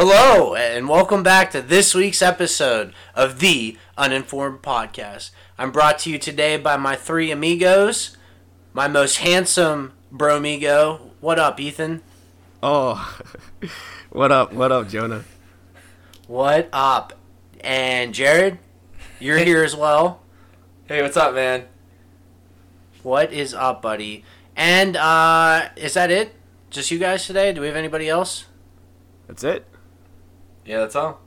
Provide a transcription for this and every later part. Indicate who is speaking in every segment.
Speaker 1: Hello, and welcome back to this week's episode of the Uninformed Podcast. I'm brought to you today by my three amigos, my most handsome bromigo. What up, Ethan?
Speaker 2: Oh, what up? What up, Jonah?
Speaker 1: What up? And Jared, you're here as well.
Speaker 3: Hey, what's up, man?
Speaker 1: What is up, buddy? And uh, is that it? Just you guys today? Do we have anybody else?
Speaker 2: That's it.
Speaker 3: Yeah, that's all.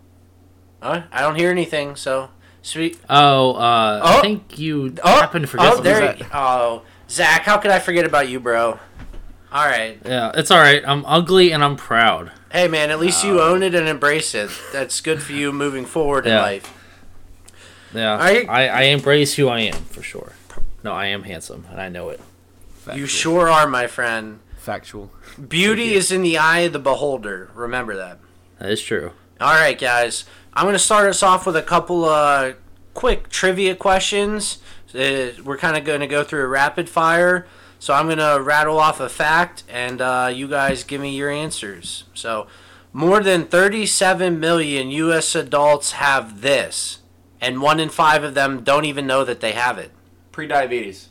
Speaker 1: Uh, I don't hear anything. So sweet.
Speaker 4: Oh, uh,
Speaker 1: Oh.
Speaker 4: I think you
Speaker 1: Oh,
Speaker 4: happened to forget.
Speaker 1: oh, there.
Speaker 2: that?
Speaker 1: you- Oh, Zach, how could I forget about you, bro? All right.
Speaker 4: Yeah, it's all right. I'm ugly and I'm proud.
Speaker 1: Hey, man. At least you own it and embrace it. That's good for you moving forward in life.
Speaker 4: Yeah,
Speaker 1: Are you-
Speaker 4: I, I embrace who I am for sure. No, I am handsome and I know it.
Speaker 1: You sure are, my friend.
Speaker 2: Factual.
Speaker 1: Beauty is in the eye of the beholder. Remember that.
Speaker 4: That is true.
Speaker 1: All right, guys. I'm going to start us off with a couple uh, quick trivia questions. Uh, we're kind of going to go through a rapid fire. So I'm going to rattle off a fact, and uh, you guys give me your answers. So, more than 37 million U.S. adults have this, and one in five of them don't even know that they have it.
Speaker 3: Pre-diabetes,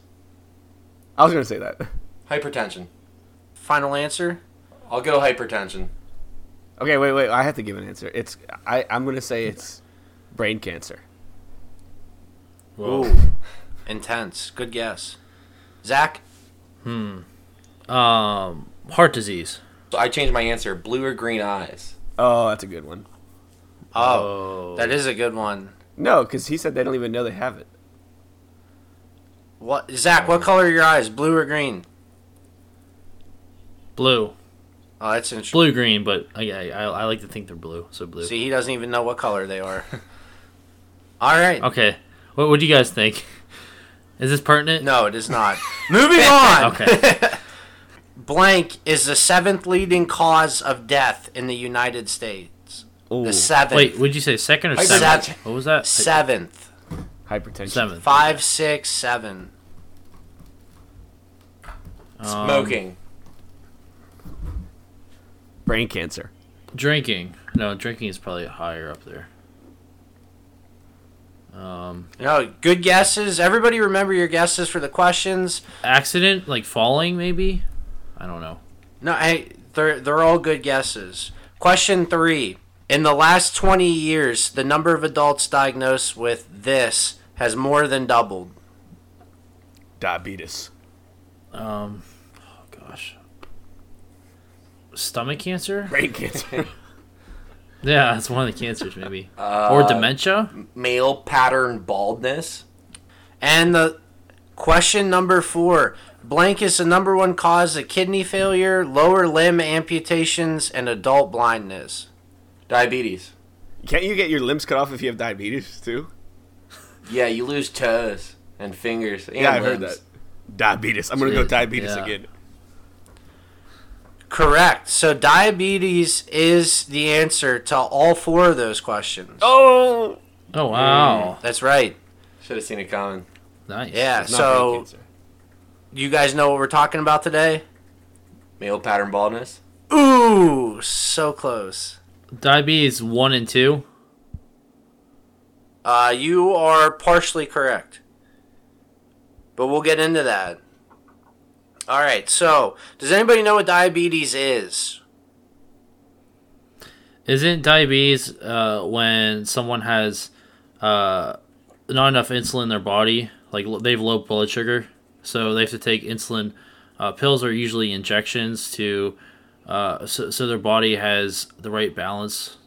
Speaker 2: I was gonna say that.
Speaker 3: hypertension.
Speaker 1: Final answer?
Speaker 3: I'll go hypertension.
Speaker 2: Okay, wait, wait. I have to give an answer. It's I. I'm gonna say it's brain cancer.
Speaker 4: Whoa.
Speaker 1: Ooh, intense. Good guess. Zach? Hmm.
Speaker 4: Um, heart disease.
Speaker 3: So I changed my answer. Blue or green eyes.
Speaker 2: Oh, that's a good one.
Speaker 1: Oh, that is a good one.
Speaker 2: No, because he said they don't even know they have it.
Speaker 1: What Zach? What color are your eyes? Blue or green?
Speaker 4: Blue,
Speaker 1: Oh, that's interesting.
Speaker 4: blue green, but I, I I like to think they're blue, so blue.
Speaker 1: See, he doesn't even know what color they are. All right.
Speaker 4: Okay, what what do you guys think? Is this pertinent?
Speaker 1: No, it is not. Moving on.
Speaker 4: Okay.
Speaker 1: Blank is the seventh leading cause of death in the United States.
Speaker 2: Oh,
Speaker 1: The seventh.
Speaker 4: Wait, would you say second or seventh?
Speaker 1: Seven.
Speaker 4: What was that?
Speaker 1: Seventh.
Speaker 2: hypertension.
Speaker 4: Seventh.
Speaker 1: Five, six, seven.
Speaker 4: Um,
Speaker 3: Smoking.
Speaker 2: Brain cancer.
Speaker 4: Drinking. No, drinking is probably higher up there. Um,
Speaker 1: No, good guesses. Everybody remember your guesses for the questions.
Speaker 4: accident, like falling, maybe. I don't know.
Speaker 1: No, hey, they're they're all good guesses. Question three: In the last twenty years, the number of adults diagnosed with this has more than doubled.
Speaker 2: Diabetes.
Speaker 4: Um, oh gosh, stomach cancer.
Speaker 2: Brain cancer.
Speaker 4: Yeah, that's one of the cancers, maybe.
Speaker 3: Uh,
Speaker 4: or dementia.
Speaker 3: Male pattern baldness.
Speaker 1: And the question number four: Blank is the number one cause of kidney failure, lower limb amputations, and adult blindness.
Speaker 3: Diabetes.
Speaker 2: Can't you get your limbs cut off if you have diabetes too?
Speaker 3: Yeah, you lose toes and fingers. And
Speaker 2: yeah, I've heard that. Diabetes. I'm gonna go diabetes
Speaker 4: yeah.
Speaker 2: again.
Speaker 1: Correct. So diabetes is the answer to all four of those questions.
Speaker 2: Oh.
Speaker 4: Oh wow,
Speaker 1: That's right.
Speaker 3: Should have seen it coming.
Speaker 4: nice.
Speaker 1: Yeah.
Speaker 2: It's
Speaker 1: So you guys know what we're talking about today?
Speaker 3: Male pattern baldness.
Speaker 1: Ooh, so close.
Speaker 4: Diabetes one and two.
Speaker 1: Uh, you are partially correct. But we'll get into that. All right. So, does anybody know what diabetes is?
Speaker 4: Isn't diabetes uh, when someone has uh, not enough insulin in their body, like they have low blood sugar, so they have to take insulin uh, pills are usually injections to uh, so, so their body has the right balance.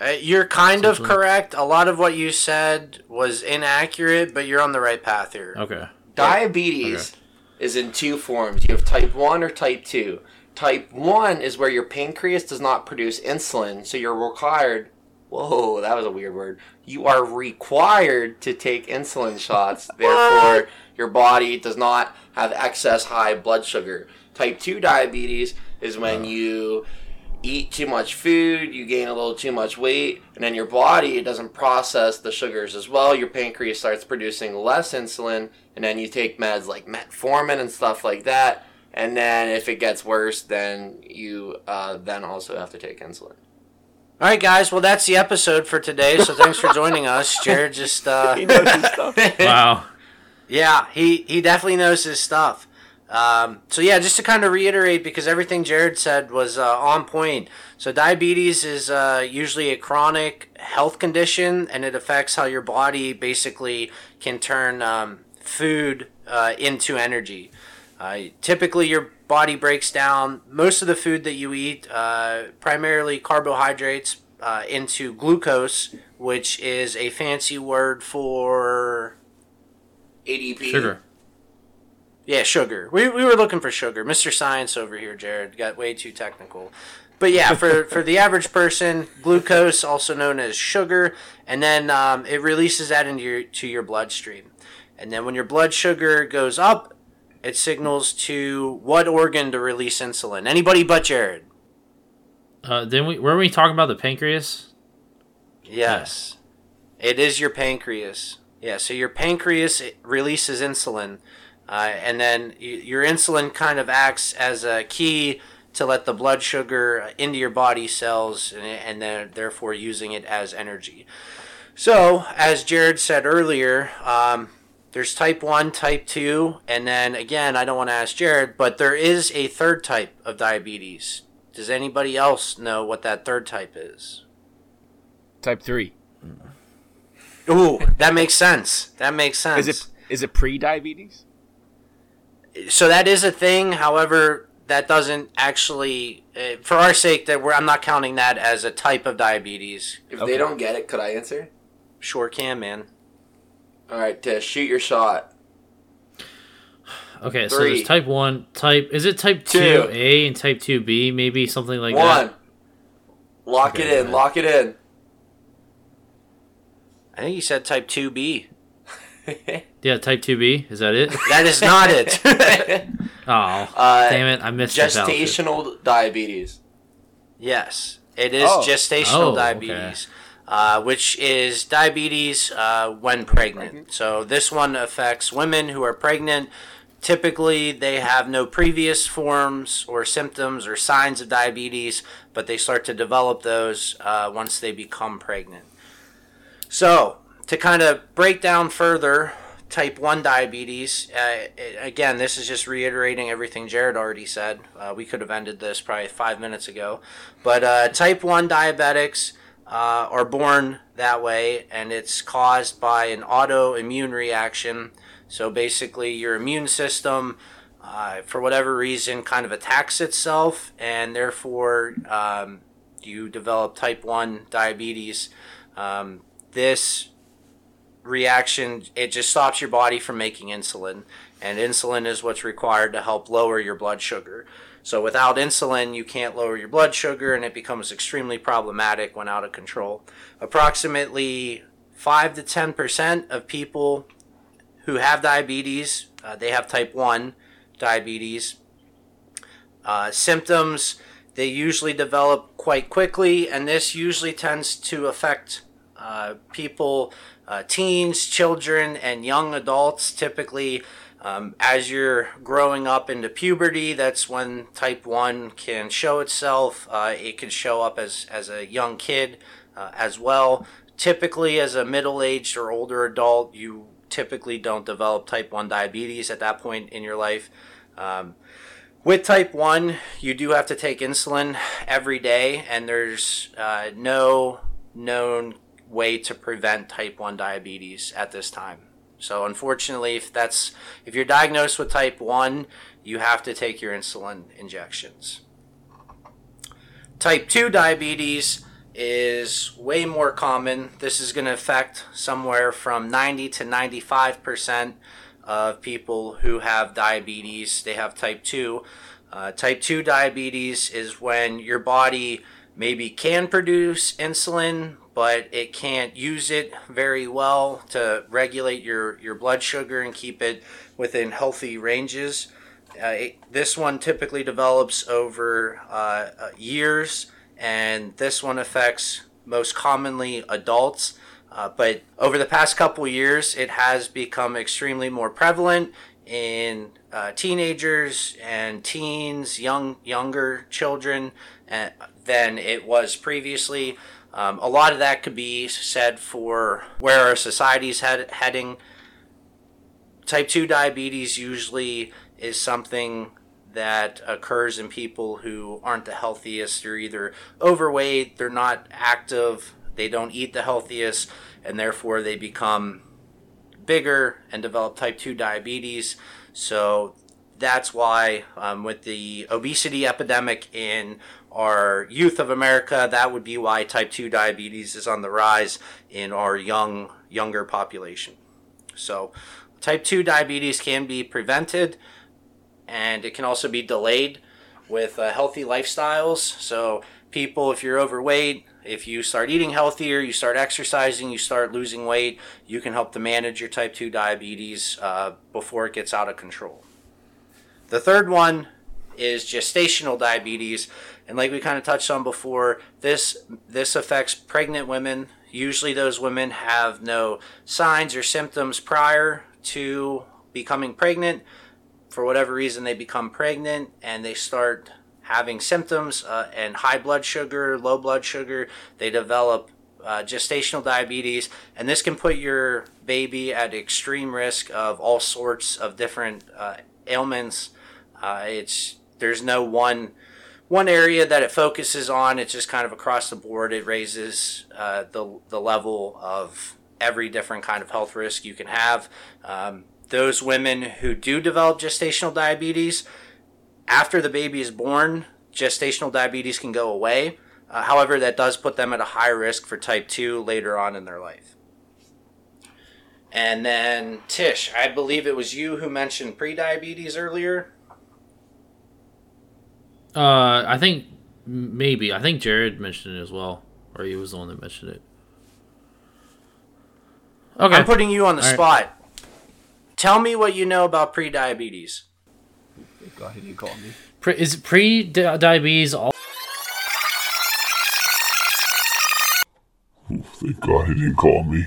Speaker 1: Uh, you're kind of correct. A lot of what you said was inaccurate, but you're on the right path here.
Speaker 4: Okay.
Speaker 3: Diabetes is in two forms. You have type 1 or type 2. Type 1 is where your pancreas does not produce insulin, so you're required. Whoa, that was a weird word. You are required to take insulin shots, therefore, your body does not have excess high blood sugar. Type 2 diabetes is when uh. you eat too much food, you gain a little too much weight, and then your body it doesn't process the sugars as well. Your pancreas starts producing less insulin, and then you take meds like metformin and stuff like that. And then if it gets worse, then you uh, then also have to take insulin.
Speaker 1: All right, guys. Well, that's the episode for today. So thanks for joining us. Jared just uh,
Speaker 2: He knows his stuff.
Speaker 4: Wow.
Speaker 1: Yeah, he he definitely knows his stuff. Um, so yeah, just to kind of reiterate, because everything Jared said was uh, on point. So diabetes is uh, usually a chronic health condition, and it affects how your body basically can turn um, food uh, into energy. Uh, typically, your body breaks down most of the food that you eat, uh, primarily carbohydrates, uh, into glucose, which is a fancy word for
Speaker 3: ADP.
Speaker 4: Sugar.
Speaker 1: Yeah, sugar. We, we were looking for sugar. Mr. Science over here, Jared, got way too technical. But yeah, for, for the average person, glucose, also known as sugar, and then um, it releases that into your to your bloodstream. And then when your blood sugar goes up, it signals to what organ to release insulin. Anybody but Jared.
Speaker 4: Uh, then we were we talking about the pancreas?
Speaker 1: Yes. It is your pancreas. Yeah, so your pancreas releases insulin, uh, and then y- your insulin kind of acts as a key to let the blood sugar into your body cells, and, and then therefore using it as energy. So, as Jared said earlier, um, there's type 1, type 2, and then again, I don't want to ask Jared, but there is a third type of diabetes. Does anybody else know what that third type is?
Speaker 2: Type three.
Speaker 1: Ooh, that makes sense. That makes sense.
Speaker 2: Is it is it pre-diabetes?
Speaker 1: So that is a thing. However, that doesn't actually, uh, for our sake, that we're I'm not counting that as a type of diabetes.
Speaker 3: If
Speaker 2: Okay.
Speaker 3: they don't get it, could I answer?
Speaker 1: Sure can, man.
Speaker 3: All right, to shoot your shot.
Speaker 4: Okay, so
Speaker 3: Three.
Speaker 4: there's type one, type is it type two
Speaker 3: Two.
Speaker 4: A and type two B, maybe something like
Speaker 3: One.
Speaker 4: that.
Speaker 3: Lock
Speaker 4: Okay,
Speaker 3: it in.
Speaker 4: ahead.
Speaker 3: Lock it in.
Speaker 1: I think you said type 2B.
Speaker 4: Yeah, type two B. Is that it?
Speaker 1: That is not it.
Speaker 4: Oh,
Speaker 3: Uh,
Speaker 4: damn it! I missed the.
Speaker 3: Gestational diabetes.
Speaker 1: yes, it is
Speaker 2: Oh.
Speaker 1: gestational
Speaker 4: Oh,
Speaker 1: diabetes. Uh, which is diabetes uh, when pregnant.
Speaker 2: Pregnant.
Speaker 1: So this one affects women who are pregnant. Typically, they have no previous forms or symptoms or signs of diabetes, but they start to develop those uh, once they become pregnant. So, to kind of break down further, type 1 diabetes, uh, again, this is just reiterating everything Jared already said. Uh, we could have ended this probably five minutes ago. But uh, type 1 diabetics uh, are born that way, and it's caused by an autoimmune reaction. So basically, your immune system, uh, for whatever reason, kind of attacks itself, and therefore um, you develop type 1 diabetes. Um, this reaction it just stops your body from making insulin and insulin is what's required to help lower your blood sugar. So without insulin you can't lower your blood sugar and it becomes extremely problematic when out of control. Approximately 5 to 10% of people who have diabetes uh, they have type 1 diabetes uh, symptoms they usually develop quite quickly and this usually tends to affect uh, people, uh, teens, children, and young adults. Typically, um, as you're growing up into puberty, that's when type 1 can show itself. Uh, it can show up as, as a young kid uh, as well. Typically, as a middle aged or older adult, you typically don't develop type 1 diabetes at that point in your life. Um, with type 1, you do have to take insulin every day, and there's uh, no known way to prevent type 1 diabetes at this time. So unfortunately, if that's if you're diagnosed with type 1, you have to take your insulin injections. Type 2 diabetes is way more common. This is going to affect somewhere from 90 to 95% of people who have diabetes. They have type 2. Uh, type 2 diabetes is when your body maybe can produce insulin, but it can't use it very well to regulate your, your blood sugar and keep it within healthy ranges. Uh, it, this one typically develops over uh, uh, years, and this one affects most commonly adults. Uh, but over the past couple years, it has become extremely more prevalent in uh, teenagers and teens, young younger children, uh, than it was previously. Um, a lot of that could be said for where our society's head, heading. Type 2 diabetes usually is something that occurs in people who aren't the healthiest. They're either overweight, they're not active, they don't eat the healthiest, and therefore they become bigger and develop type 2 diabetes. So that's why, um, with the obesity epidemic in our youth of America, that would be why type 2 diabetes is on the rise in our young younger population. So, type 2 diabetes can be prevented and it can also be delayed with uh, healthy lifestyles. So, people, if you're overweight, if you start eating healthier, you start exercising, you start losing weight, you can help to manage your type 2 diabetes uh, before it gets out of control. The third one is gestational diabetes, and like we kind of touched on before, this this affects pregnant women. Usually, those women have no signs or symptoms prior to becoming pregnant. For whatever reason, they become pregnant and they start having symptoms uh, and high blood sugar, low blood sugar. They develop uh, gestational diabetes, and this can put your baby at extreme risk of all sorts of different uh, ailments. Uh, it's there's no one one area that it focuses on. It's just kind of across the board. It raises uh, the the level of every different kind of health risk you can have. Um, those women who do develop gestational diabetes after the baby is born, gestational diabetes can go away. Uh, however, that does put them at a high risk for type 2 later on in their life. And then, Tish, I believe it was you who mentioned prediabetes earlier.
Speaker 4: Uh, I think maybe. I think Jared mentioned it as well, or he was the one that mentioned it. Okay.
Speaker 1: I'm putting you on the
Speaker 4: All right.
Speaker 1: spot. Tell me what you know about prediabetes.
Speaker 2: Go ahead and call me.
Speaker 4: Pre- is pre-diabetes all?
Speaker 5: Thank God he didn't call me.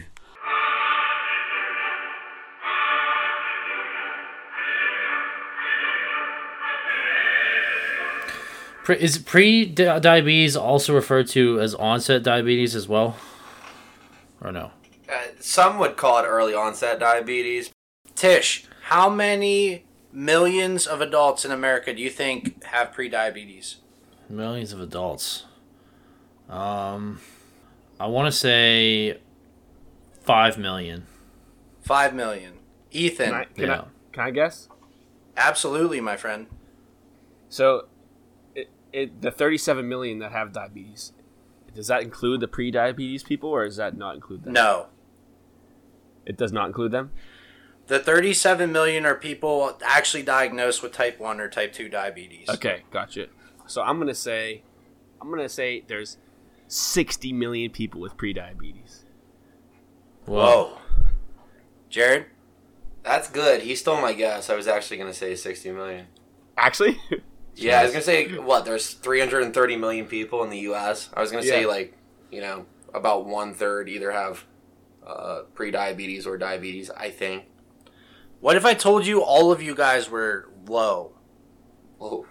Speaker 4: Pre- is pre-diabetes also referred to as onset diabetes as well, or no?
Speaker 3: Uh, some would call it early onset diabetes.
Speaker 1: Tish, how many millions of adults in America do you think have pre-diabetes?
Speaker 4: Millions of adults. Um, I want to say five million.
Speaker 1: Five million. Ethan,
Speaker 2: Can I, can,
Speaker 4: Yeah.
Speaker 2: I, can I guess?
Speaker 1: absolutely, my friend.
Speaker 2: So, it, it, the 37 million that have diabetes, does that include the pre-diabetes people, or does that not include them?
Speaker 1: No.
Speaker 2: It does not include them?
Speaker 1: The 37 million are people actually diagnosed with type 1 or type 2 diabetes.
Speaker 2: Okay, gotcha. So I'm gonna say, I'm gonna say there's 60 million people with pre-diabetes.
Speaker 1: Whoa. Jared?
Speaker 3: That's good. He stole my guess. I was actually going to say 60 million.
Speaker 2: Actually,
Speaker 3: Yeah, I was going to say, what, there's 330 million people in the U.S.? I was going to say,
Speaker 2: Yeah.
Speaker 3: like, you know, about one third either have uh, pre diabetes or diabetes, I think.
Speaker 1: What if I told you all of you guys were low?
Speaker 3: Whoa.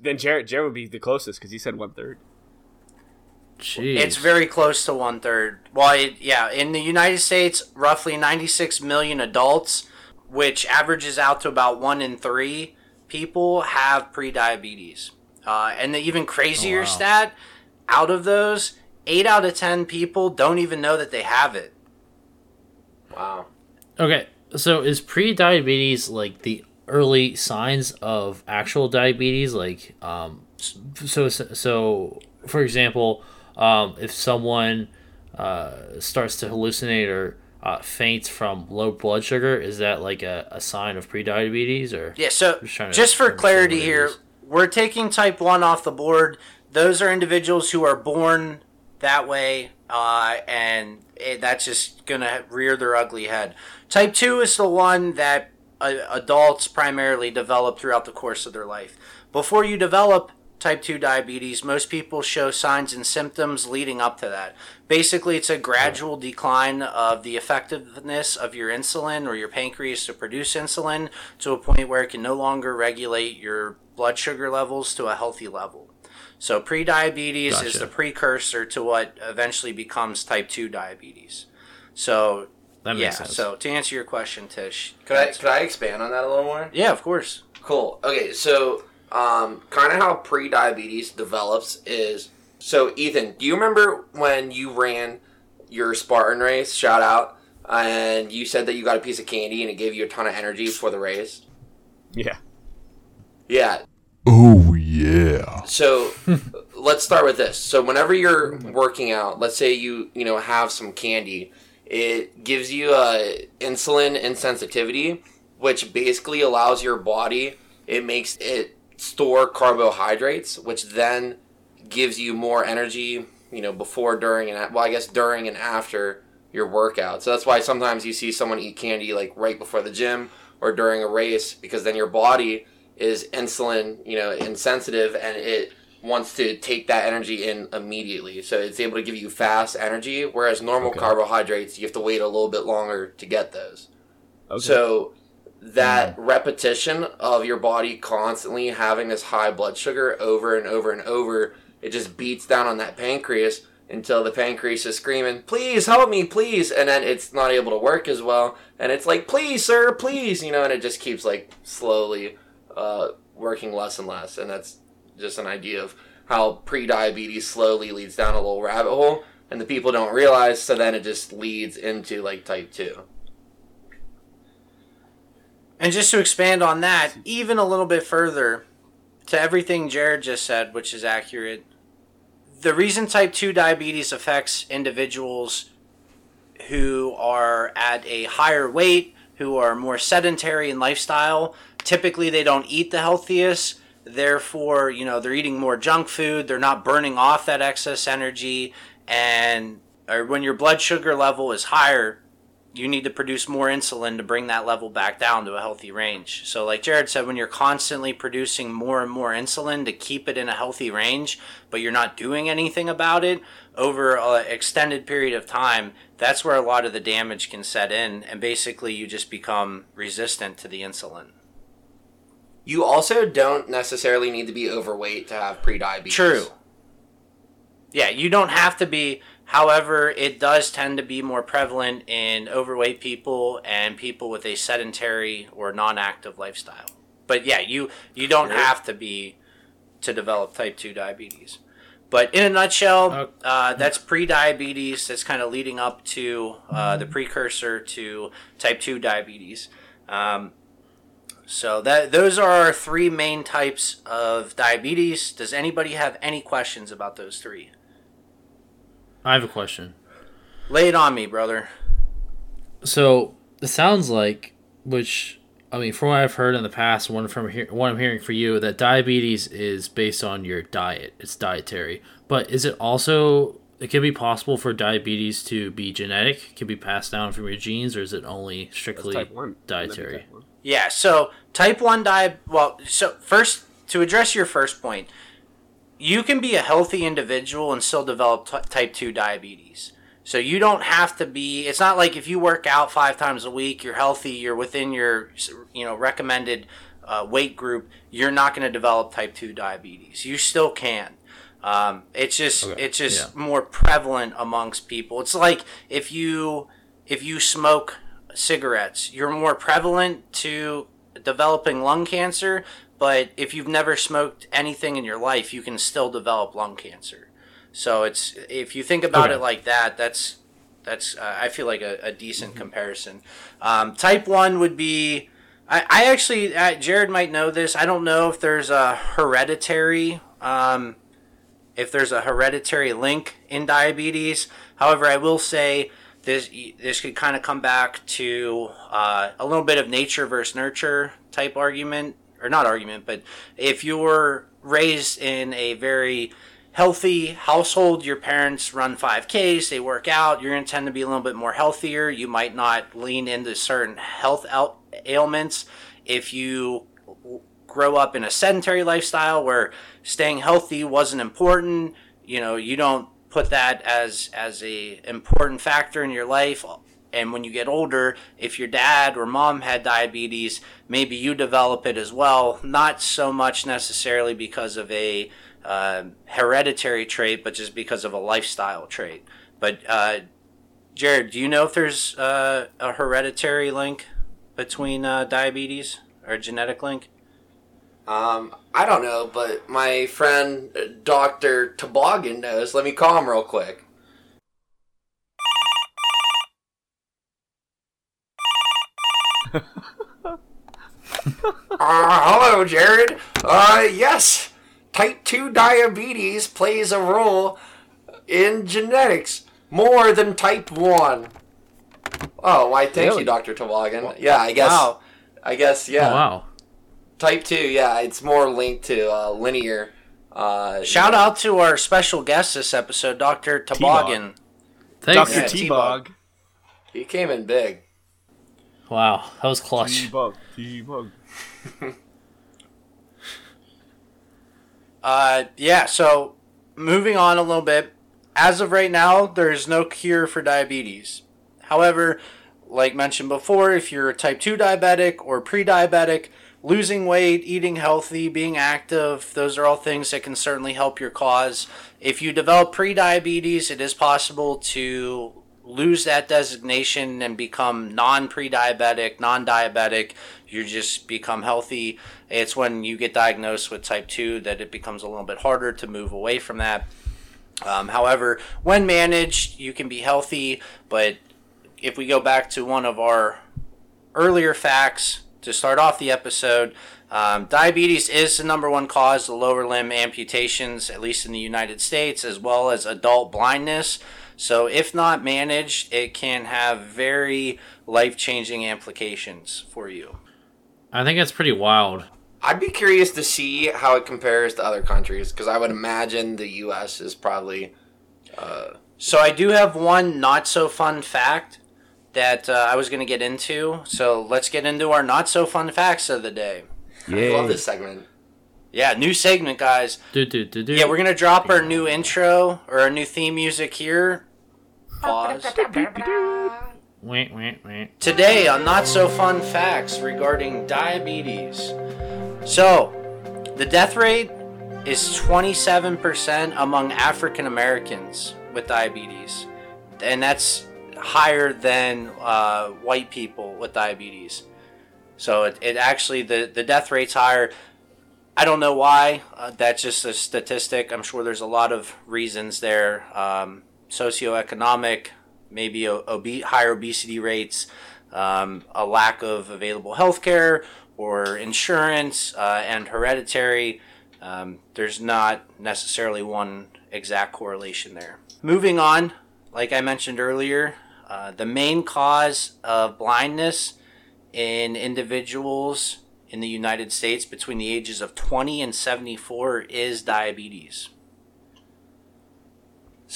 Speaker 2: then Jared, Jared would be the closest because he said one third.
Speaker 4: Jeez.
Speaker 1: It's very close to one third. Well, it, yeah, in the United States, roughly 96 million adults, which averages out to about one in three people have prediabetes. Uh, and the even crazier
Speaker 4: Oh, wow.
Speaker 1: stat, out of those, eight out of ten people don't even know that they have it.
Speaker 3: Wow.
Speaker 4: Okay, so is pre-diabetes like the early signs of actual diabetes? Like, um, s- so so for example, um, if someone uh, starts to hallucinate or uh, faints from low blood sugar, is that like a, a sign of pre-diabetes or?
Speaker 1: Yeah, so
Speaker 4: Just
Speaker 1: just for clarity here, we're taking type 1 off the board. Those are individuals who are born that way, uh, and it, that's just going to rear their ugly head. Type 2 is the one that uh, adults primarily develop throughout the course of their life. Before you develop type 2 diabetes, most people show signs and symptoms leading up to that. Basically, it's a gradual decline of the effectiveness of your insulin or your pancreas to produce insulin to a point where it can no longer regulate your blood sugar levels to a healthy level. So pre-diabetes is the precursor to what eventually becomes type 2 diabetes. So
Speaker 4: That
Speaker 1: yeah,
Speaker 4: sense.
Speaker 1: so to answer your question, Tish.
Speaker 3: Could I could I expand on that a little more?
Speaker 1: Yeah, of course.
Speaker 3: Cool. Okay, so um, kind of how pre-diabetes develops is so. Ethan, do you remember when you ran your Spartan race? Shout out! And you said that you got a piece of candy and it gave you a ton of energy for the race.
Speaker 2: Yeah.
Speaker 3: Yeah.
Speaker 5: Oh, yeah.
Speaker 3: So let's start with this. So whenever you're working out, let's say you you know have some candy, it gives you a insulin insensitivity, which basically allows your body. It makes it store carbohydrates, which then gives you more energy. You know, before, during, and well, I guess during and after your workout. So that's why sometimes you see someone eat candy like right before the gym or during a race because then your body is insulin, you know, insensitive and it wants to take that energy in immediately. So it's able to give you fast energy, whereas normal
Speaker 2: Okay.
Speaker 3: carbohydrates, you have to wait a little bit longer to get those.
Speaker 2: Okay.
Speaker 3: So that repetition of your body constantly having this high blood sugar over and over and over, it just beats down on that pancreas until the pancreas is screaming, "Please help me, please!" And then it's not able to work as well, and it's like, "Please, sir, please," you know, and it just keeps like slowly uh, working less and less, and that's just an idea of how pre-diabetes slowly leads down a little rabbit hole, and the people don't realize, so then it just leads into like type two.
Speaker 1: And just to expand on that, even a little bit further, to everything Jared just said, which is accurate, the reason type 2 diabetes affects individuals who are at a higher weight, who are more sedentary in lifestyle, typically they don't eat the healthiest. Therefore, you know, they're eating more junk food, they're not burning off that excess energy, and or when your blood sugar level is higher, you need to produce more insulin to bring that level back down to a healthy range. So, like Jared said, when you're constantly producing more and more insulin to keep it in a healthy range, but you're not doing anything about it over an extended period of time, that's where a lot of the damage can set in, and basically you just become resistant to the insulin.
Speaker 3: You also don't necessarily need to be overweight to have pre-diabetes.
Speaker 1: True. Yeah, you don't have to be. However, it does tend to be more prevalent in overweight people and people with a sedentary or non-active lifestyle. But yeah, you you don't have to be to develop type 2 diabetes. But in a nutshell,
Speaker 4: Uh,
Speaker 1: uh, that's pre-diabetes. That's kind of leading up to uh, the precursor to type 2 diabetes. Um, so that those are our three main types of diabetes. Does anybody have any questions about those three?
Speaker 4: I have a question.
Speaker 1: Lay it on me, brother.
Speaker 4: So it sounds like, which I mean, from what I've heard in the past, one from here, what I'm hearing for you, that diabetes is based on your diet. It's dietary, but is it also? It can be possible for diabetes to be genetic, it can be passed down from your genes, or is it only strictly
Speaker 2: type one.
Speaker 4: Dietary?
Speaker 2: type one.
Speaker 1: Yeah. So type one di Well, so first to address your first point, you can be a healthy individual and still develop t- type two diabetes. So you don't have to be. It's not like if you work out five times a week, you're healthy, you're within your you know recommended uh, weight group. You're not going to develop type two diabetes. You still can. Um, it's just
Speaker 2: Okay.
Speaker 1: it's just
Speaker 4: Yeah.
Speaker 1: more prevalent amongst people. It's like if you if you smoke cigarettes, you're more prevalent to developing lung cancer. But if you've never smoked anything in your life, you can still develop lung cancer. So it's if you think about
Speaker 4: Okay.
Speaker 1: it like that, that's that's uh, I feel like a, a decent comparison. Um, type one would be. I, I actually uh, Jared might know this. I don't know if there's a hereditary um, if there's a hereditary link in diabetes. However, I will say this this could kind of come back to uh, a little bit of nature versus nurture type argument, or not argument, but if you're raised in a very healthy household, your parents run 5Ks, they work out, you're going to tend to be a little bit more healthier. You might not lean into certain health ail- ailments. If you grow up in a sedentary lifestyle where staying healthy wasn't important, you know, you don't put that as as a important factor in your life and when you get older if your dad or mom had diabetes maybe you develop it as well not so much necessarily because of a uh, hereditary trait, but just because of a lifestyle trait. But uh, Jared, do you know if there's uh, a hereditary link between uh, diabetes or a genetic link?
Speaker 3: Um, I don't know, but my friend uh, Doctor Toboggan knows. Let me call him real quick. Hello, Jared. Uh, yes, type 2 diabetes plays a role in genetics more than type 1. Oh, why, thank
Speaker 2: Really?
Speaker 3: you, Dr. Toboggan. Yeah, I guess.
Speaker 1: Wow.
Speaker 3: I guess, yeah.
Speaker 4: Oh, wow.
Speaker 3: Type 2, yeah, it's more linked to uh, linear. Uh,
Speaker 1: Shout out to our special guest this episode, Dr. Toboggan.
Speaker 4: Thanks.
Speaker 2: Dr.
Speaker 3: Yeah,
Speaker 2: T-Bog.
Speaker 3: He came in big.
Speaker 4: Wow, that was clutch.
Speaker 2: T-Bog. T-Bog.
Speaker 1: Uh, yeah, so moving on a little bit. As of right now, there is no cure for diabetes. However, like mentioned before, if you're a type 2 diabetic or pre diabetic, losing weight, eating healthy, being active, those are all things that can certainly help your cause. If you develop pre diabetes, it is possible to lose that designation and become non pre diabetic, non diabetic. You just become healthy. It's when you get diagnosed with type 2 that it becomes a little bit harder to move away from that. Um, however, when managed, you can be healthy, but if we go back to one of our earlier facts to start off the episode, um, diabetes is the number one cause of lower limb amputations, at least in the United States, as well as adult blindness. So, if not managed, it can have very life changing implications for you.
Speaker 4: I think it's pretty wild.
Speaker 3: I'd be curious to see how it compares to other countries because I would imagine the U.S. is probably.
Speaker 1: So I do have one not so fun fact that uh, I was going to get into. So let's get into our not so fun facts of the day.
Speaker 3: I love this segment.
Speaker 1: Yeah, new segment, guys.
Speaker 4: Do do do do.
Speaker 1: Yeah, we're gonna drop our new intro or our new theme music here. Pause.
Speaker 4: Wait, wait, wait.
Speaker 1: Today on Not So Fun Facts regarding diabetes. So, the death rate is 27% among African Americans with diabetes. And that's higher than uh, white people with diabetes. So, it, it actually, the, the death rate's higher. I don't know why. Uh, that's just a statistic. I'm sure there's a lot of reasons there. Um, socioeconomic, maybe o- obe- higher obesity rates, um, a lack of available health care or insurance, uh, and hereditary. Um, there's not necessarily one exact correlation there. Moving on, like I mentioned earlier, uh, the main cause of blindness in individuals in the United States between the ages of 20 and 74 is diabetes.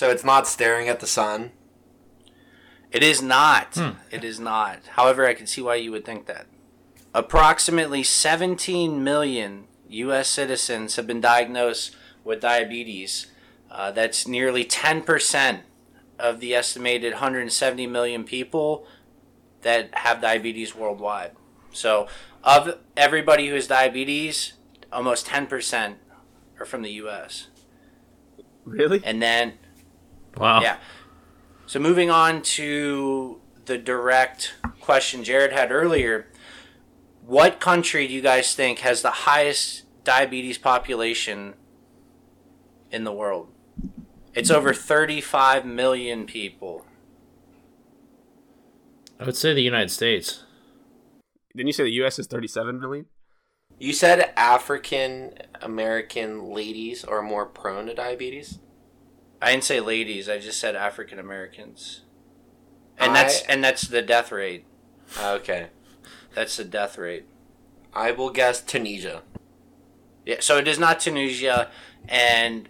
Speaker 3: So it's not staring at the sun.
Speaker 1: It is not. It is not. However, I can see why you would think that. Approximately 17 million U.S. citizens have been diagnosed with diabetes. Uh, that's nearly 10% of the estimated 170 million people that have diabetes worldwide. So, of everybody who has diabetes, almost 10% are from the U.S.
Speaker 2: Really?
Speaker 1: And then
Speaker 4: Wow.
Speaker 1: yeah. So moving on to the direct question Jared had earlier, what country do you guys think has the highest diabetes population in the world? It's over 35 million people.
Speaker 4: I would say the United States.
Speaker 2: Didn't you say the U.S. is 37 million?
Speaker 3: You said African American ladies are more prone to diabetes.
Speaker 1: I didn't say ladies, I just said African Americans. And that's and that's the death rate.
Speaker 3: Ah, okay,
Speaker 1: That's the death rate.
Speaker 3: I will guess Tunisia.
Speaker 1: Yeah, so it is not Tunisia. And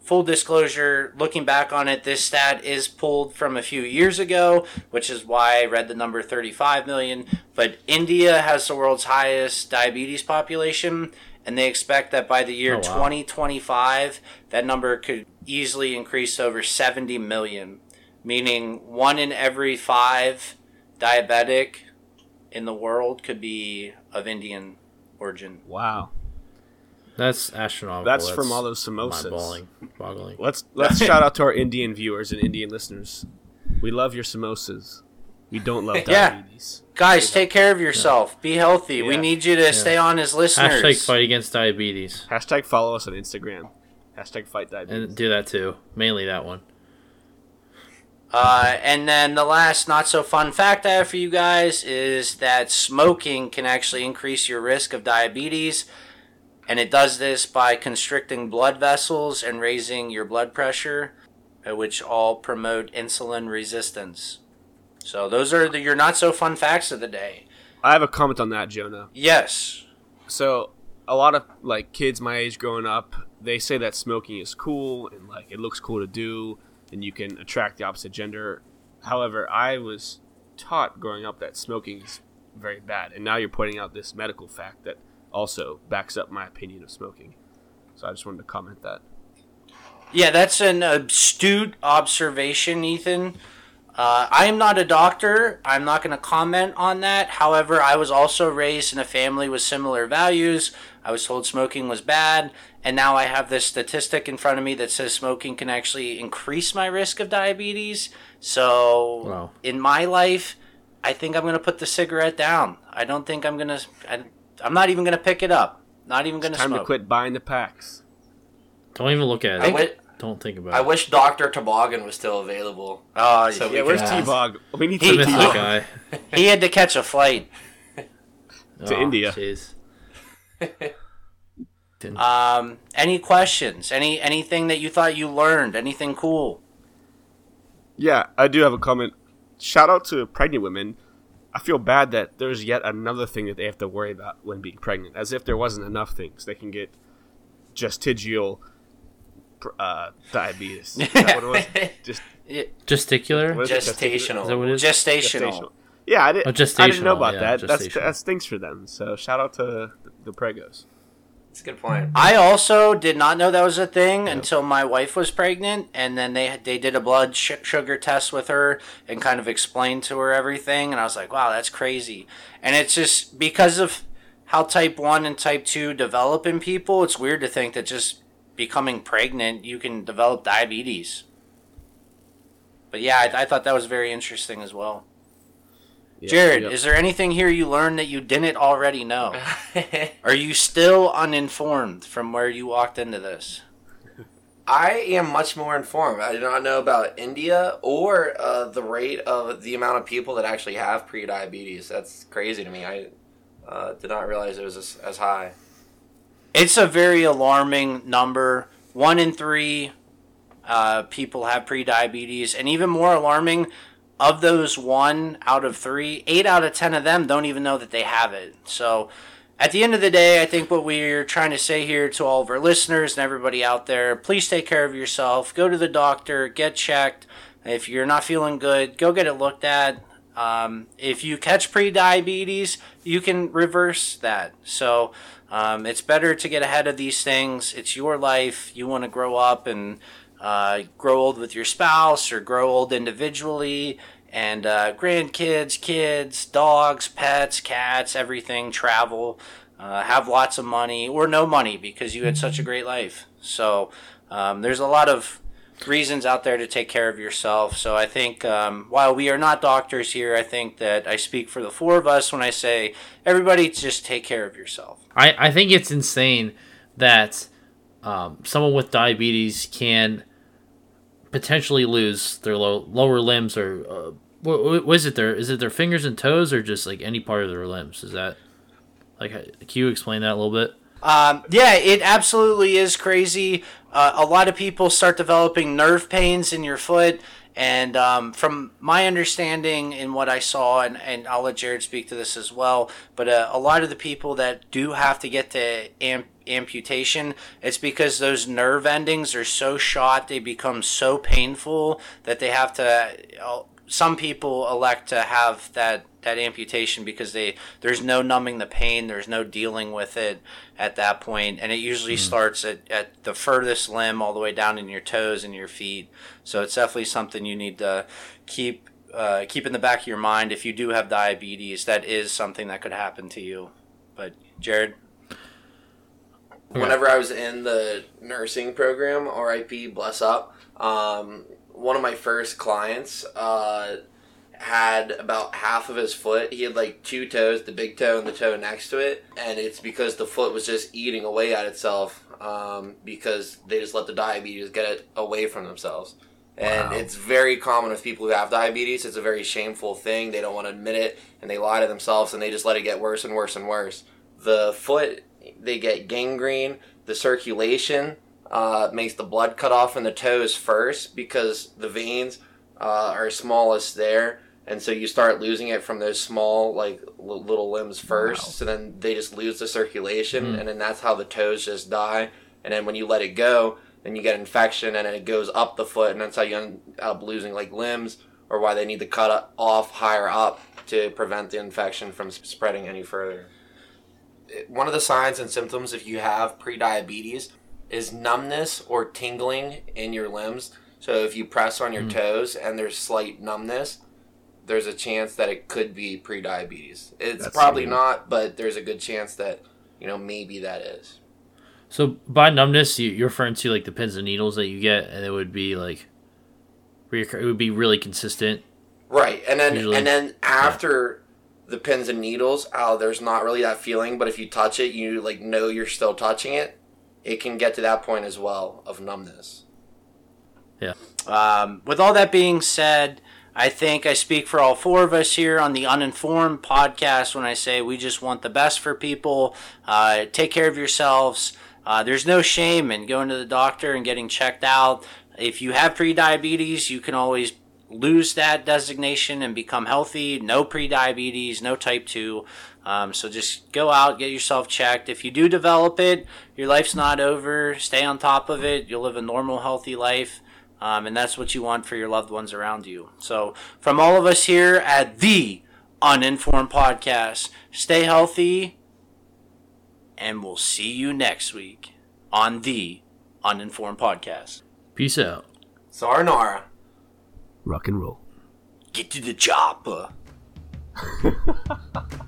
Speaker 1: full disclosure, looking back on it, this stat is pulled from a few years ago, which is why I read the number 35 million. But India has the world's highest diabetes population, and they expect that by the year
Speaker 4: Oh, wow.
Speaker 1: 2025, that number could easily increase over 70 million, meaning one in every five diabetic in the world could be of Indian origin.
Speaker 2: Wow.
Speaker 4: That's astronomical.
Speaker 2: That's from all those samosas.
Speaker 4: Mind-boggling. boggling.
Speaker 2: Let's let's shout out to our Indian viewers and Indian listeners. We love your samosas. We don't love diabetes. Yeah.
Speaker 1: Guys, take care of yourself. Be healthy. We
Speaker 2: Yeah.
Speaker 1: need you to stay on as listeners.
Speaker 4: Hashtag fight against diabetes.
Speaker 2: Hashtag follow us on Instagram. Hashtag fight diabetes.
Speaker 4: And do that too. Mainly that one.
Speaker 1: Uh, and then the last not so fun fact I have for you guys is that smoking can actually increase your risk of diabetes. And it does this by constricting blood vessels and raising your blood pressure, uh, which all promote insulin resistance. So those are the, your not so fun facts of the day.
Speaker 2: I have a comment on that, Jonah.
Speaker 1: Yes.
Speaker 2: So a lot of like kids my age growing up, they say that smoking is cool and like it looks cool to do and you can attract the opposite gender. However, I was taught growing up that smoking is very bad, and now you're pointing out this medical fact that also backs up my opinion of smoking. So I just wanted to comment that.
Speaker 1: Yeah, that's an astute observation, Ethan. Uh, I am not a doctor. I'm not going to comment on that. However, I was also raised in a family with similar values. I was told smoking was bad, and now I have this statistic in front of me that says smoking can actually increase my risk of diabetes. So,
Speaker 4: Wow.
Speaker 1: in my life, I think I'm going to put the cigarette down. I don't think I'm going to. I'm not even going to pick it up. Not even going to
Speaker 2: Time
Speaker 1: smoke.
Speaker 2: to quit buying the packs.
Speaker 4: Don't even look at
Speaker 3: I,
Speaker 4: it.
Speaker 3: wi-
Speaker 4: Don't think about
Speaker 3: I
Speaker 4: it.
Speaker 3: wish Dr. Toboggan was still available.
Speaker 1: Oh,
Speaker 3: So
Speaker 2: Yeah,
Speaker 3: we
Speaker 2: where's
Speaker 3: can
Speaker 2: T. Bog? We need
Speaker 1: He-
Speaker 2: some
Speaker 4: Miss
Speaker 2: T
Speaker 4: that
Speaker 2: Bog.
Speaker 4: guy.
Speaker 1: he had to catch a flight.
Speaker 2: To India.
Speaker 4: Jeez.
Speaker 1: Um, any questions? Any anything that you thought you learned? Anything cool?
Speaker 2: Yeah, I do have a comment. Shout out to pregnant women. I feel bad that there's yet another thing that they have to worry about when being pregnant, as if there wasn't enough things. They can get gestational pr- uh, diabetes. Is that what it was? Just
Speaker 4: Gesticular?
Speaker 2: what is?
Speaker 3: Gestational.
Speaker 4: Is that what it is?
Speaker 1: Gestational.
Speaker 2: Gestational. Yeah, I, did,
Speaker 4: Oh,
Speaker 2: I didn't know about
Speaker 4: yeah,
Speaker 2: that. That's
Speaker 4: gestational.
Speaker 2: that stinks for them. So shout out to the, the pregos.
Speaker 3: That's a good point.
Speaker 1: I also did not know that was a thing until my wife was pregnant, and then they they did a blood sh- sugar test with her and kind of explained to her everything, and I was like, wow, that's crazy. And it's just because of how type one and type two develop in people. It's weird to think that just becoming pregnant you can develop diabetes. But yeah, I, I thought that was very interesting as well.
Speaker 2: Yeah,
Speaker 1: Jared,
Speaker 2: yep.
Speaker 1: is there anything here you learned that you didn't already know? Are you still uninformed from where you walked into this?
Speaker 3: I am much more informed. I do not know about India or uh, the rate of the amount of people that actually have pre-diabetes. That's crazy to me. I uh, did not realize it was as, as high.
Speaker 1: It's a very alarming number. One in three uh, people have prediabetes, and even more alarming, of those one out of three, eight out of ten of them don't even know that they have it. So, at the end of the day, I think what we're trying to say here to all of our listeners and everybody out there please take care of yourself. Go to the doctor, get checked. If you're not feeling good, go get it looked at. Um, if you catch prediabetes, you can reverse that. So, um, it's better to get ahead of these things. It's your life. You want to grow up and uh, grow old with your spouse or grow old individually. And uh, grandkids, kids, dogs, pets, cats, everything, travel, uh, have lots of money or no money because you had such a great life. So um, there's a lot of reasons out there to take care of yourself. So I think um, while we are not doctors here, I think that I speak for the four of us when I say everybody just take care of yourself.
Speaker 4: I, I think it's insane that um, someone with diabetes can potentially lose their low, lower limbs or uh, what, what is it there is it their fingers and toes or just like any part of their limbs is that like can you explain that a little bit
Speaker 1: Um, yeah, it absolutely is crazy. Uh, a lot of people start developing nerve pains in your foot. And um, from my understanding and what I saw, and, and I'll let Jared speak to this as well, but uh, a lot of the people that do have to get to amp- amputation, it's because those nerve endings are so shot, they become so painful that they have to. Uh, some people elect to have that that amputation because they there's no numbing the pain there's no dealing with it at that point and it usually starts at, at the furthest limb all the way down in your toes and your feet. So it's definitely something you need to keep uh, keep in the back of your mind. If you do have diabetes that is something that could happen to you. But jared?
Speaker 3: Whenever I was in the nursing program, RIP, bless up, um, one of my first clients uh, had about half of his foot. He had like two toes, the big toe and the toe next to it, and it's because the foot was just eating away at itself um, because they just let the diabetes get it away from themselves. And
Speaker 2: Wow.
Speaker 3: it's very common with people who have diabetes. It's a very shameful thing. They don't want to admit it, and they lie to themselves, and they just let it get worse and worse and worse. The foot, they get gangrene. The circulation uh, makes the blood cut off in the toes first because the veins uh, are smallest there, and so you start losing it from those small like l- little limbs first.
Speaker 2: Wow.
Speaker 3: So then they just lose the circulation,
Speaker 4: Mm.
Speaker 3: and then that's how the toes just die. And then when you let it go, then you get infection, and then it goes up the foot, and that's how you end up losing like limbs, or why they need to cut off higher up to prevent the infection from spreading any further. One of the signs and symptoms if you have prediabetes is numbness or tingling in your limbs. So if you press on your toes and there's slight numbness, there's a chance that it could be prediabetes. It's
Speaker 2: That's
Speaker 3: probably
Speaker 2: weird.
Speaker 3: not, but there's a good chance that you know maybe that is.
Speaker 4: So by numbness, you, you're referring to like the pins and needles that you get, and it would be like, it would be really consistent.
Speaker 3: Right, and then
Speaker 4: Usually-
Speaker 3: and then after the pins and needles, oh, there's not really that feeling, but if you touch it, you like know you're still touching it. It can get to that point as well of numbness. Yeah.
Speaker 1: Um, with all that being said, I think I speak for all four of us here on the Uninformed podcast when I say we just want the best for people. Uh, take care of yourselves. Uh, there's no shame in going to the doctor and getting checked out. If you have prediabetes, you can always lose that designation and become healthy. No prediabetes, no type 2. Um, so just go out, get yourself checked. If you do develop it, your life's not over. Stay on top of it. You'll live a normal, healthy life. Um, and that's what you want for your loved ones around you. So, from all of us here at the Uninformed Podcast, stay healthy, and we'll see you next week on the Uninformed Podcast.
Speaker 4: Peace out.
Speaker 3: Sayonara.
Speaker 2: Rock and roll.
Speaker 1: Get to the chopper.